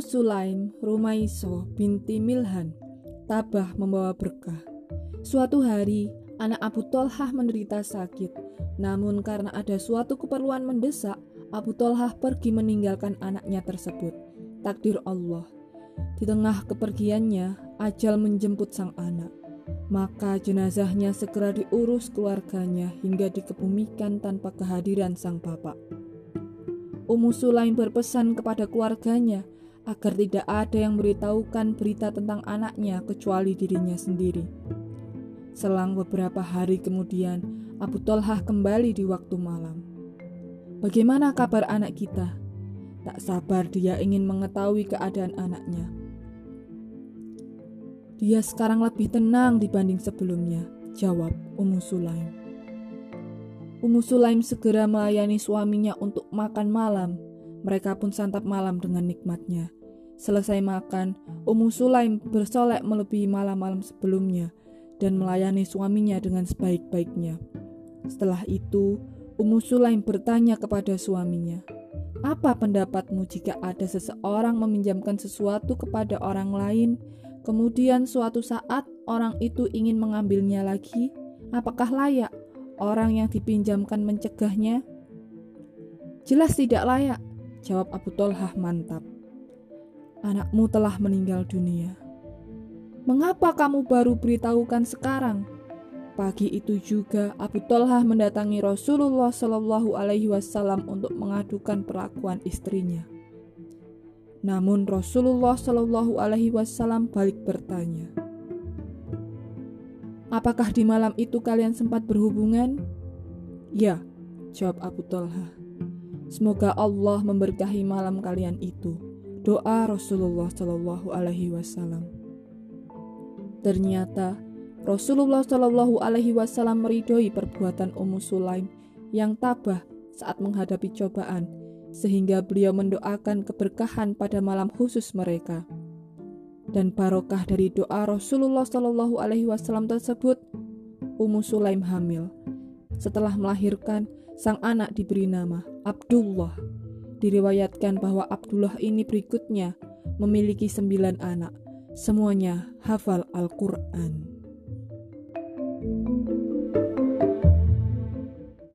Sulaim Rumaiso binti Milhan tabah membawa berkah. Suatu hari, anak Abu Tolhah menderita sakit. Namun karena ada suatu keperluan mendesak, Abu Tolhah pergi meninggalkan anaknya tersebut. Takdir Allah. Di tengah kepergiannya, ajal menjemput sang anak. Maka jenazahnya segera diurus keluarganya hingga dikebumikan tanpa kehadiran sang bapak. Ummu Sulaim berpesan kepada keluarganya agar tidak ada yang memberitahukan berita tentang anaknya kecuali dirinya sendiri. Selang beberapa hari kemudian, Abu Tolhah kembali di waktu malam. Bagaimana kabar anak kita? Tak sabar dia ingin mengetahui keadaan anaknya. Dia sekarang lebih tenang dibanding sebelumnya, jawab Ummu Sulaim. Ummu Sulaim segera melayani suaminya untuk makan malam. Mereka pun santap malam dengan nikmatnya. Selesai makan, Ummu Sulaim bersolek melebihi malam-malam sebelumnya dan melayani suaminya dengan sebaik-baiknya. Setelah itu, Ummu Sulaim bertanya kepada suaminya, "Apa pendapatmu jika ada seseorang meminjamkan sesuatu kepada orang lain Kemudian suatu saat orang itu ingin mengambilnya lagi. Apakah layak orang yang dipinjamkan mencegahnya? Jelas tidak layak, jawab Abu Tolhah mantap. Anakmu telah meninggal dunia. Mengapa kamu baru beritahukan sekarang? Pagi itu juga Abu Tolhah mendatangi Rasulullah Shallallahu Alaihi Wasallam untuk mengadukan perlakuan istrinya. Namun Rasulullah Shallallahu Alaihi Wasallam balik bertanya, Apakah di malam itu kalian sempat berhubungan? Ya, jawab Abu Talha. Semoga Allah memberkahi malam kalian itu. Doa Rasulullah Shallallahu Alaihi Wasallam. Ternyata Rasulullah Shallallahu Alaihi Wasallam meridhoi perbuatan Ummu Sulaim yang tabah saat menghadapi cobaan sehingga beliau mendoakan keberkahan pada malam khusus mereka. Dan barokah dari doa Rasulullah Shallallahu Alaihi Wasallam tersebut, Ummu Sulaim hamil. Setelah melahirkan, sang anak diberi nama Abdullah. Diriwayatkan bahwa Abdullah ini berikutnya memiliki sembilan anak, semuanya hafal Al-Quran. thank you